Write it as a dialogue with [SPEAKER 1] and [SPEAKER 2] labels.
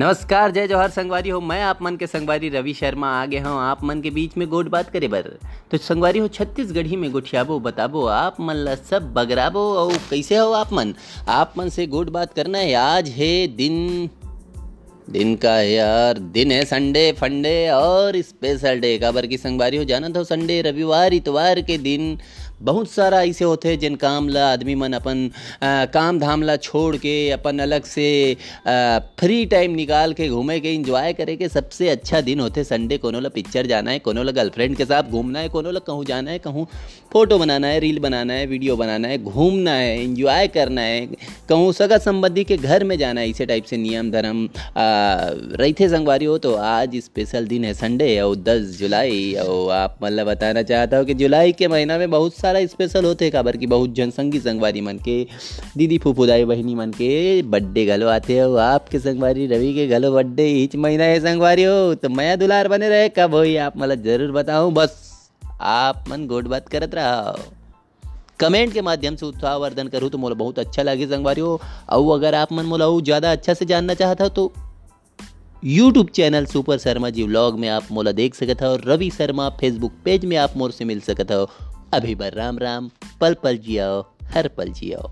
[SPEAKER 1] नमस्कार, जय जौहर संगवारी हो। मैं आप मन के संगवारी रवि शर्मा आ गए हूँ। आप मन के बीच में गोट बात करे बर। तो संगवारी हो, छत्तीसगढ़ी में गुठियाबो, बताबो, आप मन ला सब बगराबो और कैसे हो आप मन? आप मन से गोट बात करना है। आज है दिन दिन का है यार। दिन है संडे फंडे और स्पेशल डे। काबर की संगवारी हो जाना था संडे, रविवार, इतवार के दिन। बहुत सारा ऐसे होते हैं जिन काम ला आदमी मन अपन आ, काम धाम ला छोड़ के अपन अलग से आ, फ्री टाइम निकाल के घूमे के इंजॉय करे के सबसे अच्छा दिन होते संडे कोनो ला पिक्चर जाना है कोनो ला गर्लफ्रेंड के साथ घूमना है कोनो ला कहूँ जाना है कहूँ फ़ोटो बनाना है रील बनाना है वीडियो बनाना है घूमना है इंजॉय करना है कहूँ सगा संबंधी के घर में जाना है इसे टाइप से नियम धर्म रहते संगवारी हो तो आज स्पेशल दिन है संडे और दस जुलाई और आप मतलब बताना चाहता हूँ कि जुलाई के महीना में बहुत सारा स्पेशल होते काबर की बहुत जनसंगी संगवारी मन के, दीदी फूफूदाई बहनी मन के बर्थडे गलो आते हो आपके संगवारी, रवि के गलो बर्थडे ईच महीना है संगवारी हो तो मैं दुलार बने रहे, कब हो आप मतलब ज़रूर बताऊँ, बस आप मन गोड बात करत रहा। कमेंट के माध्यम से उत्साहवर्धन करूँ तो मोला बहुत अच्छा लगे संगवारी हो और अगर आप मन मोला ज़्यादा अच्छा से जानना चाहता हो तो YouTube channel super Sharma ji vlog में आप मोला देख सकते हो, रवि शर्मा फेसबुक पेज में आप मोर से मिल सकते हो अभी बर राम राम पल पल जियाओ हर पल जियाओ।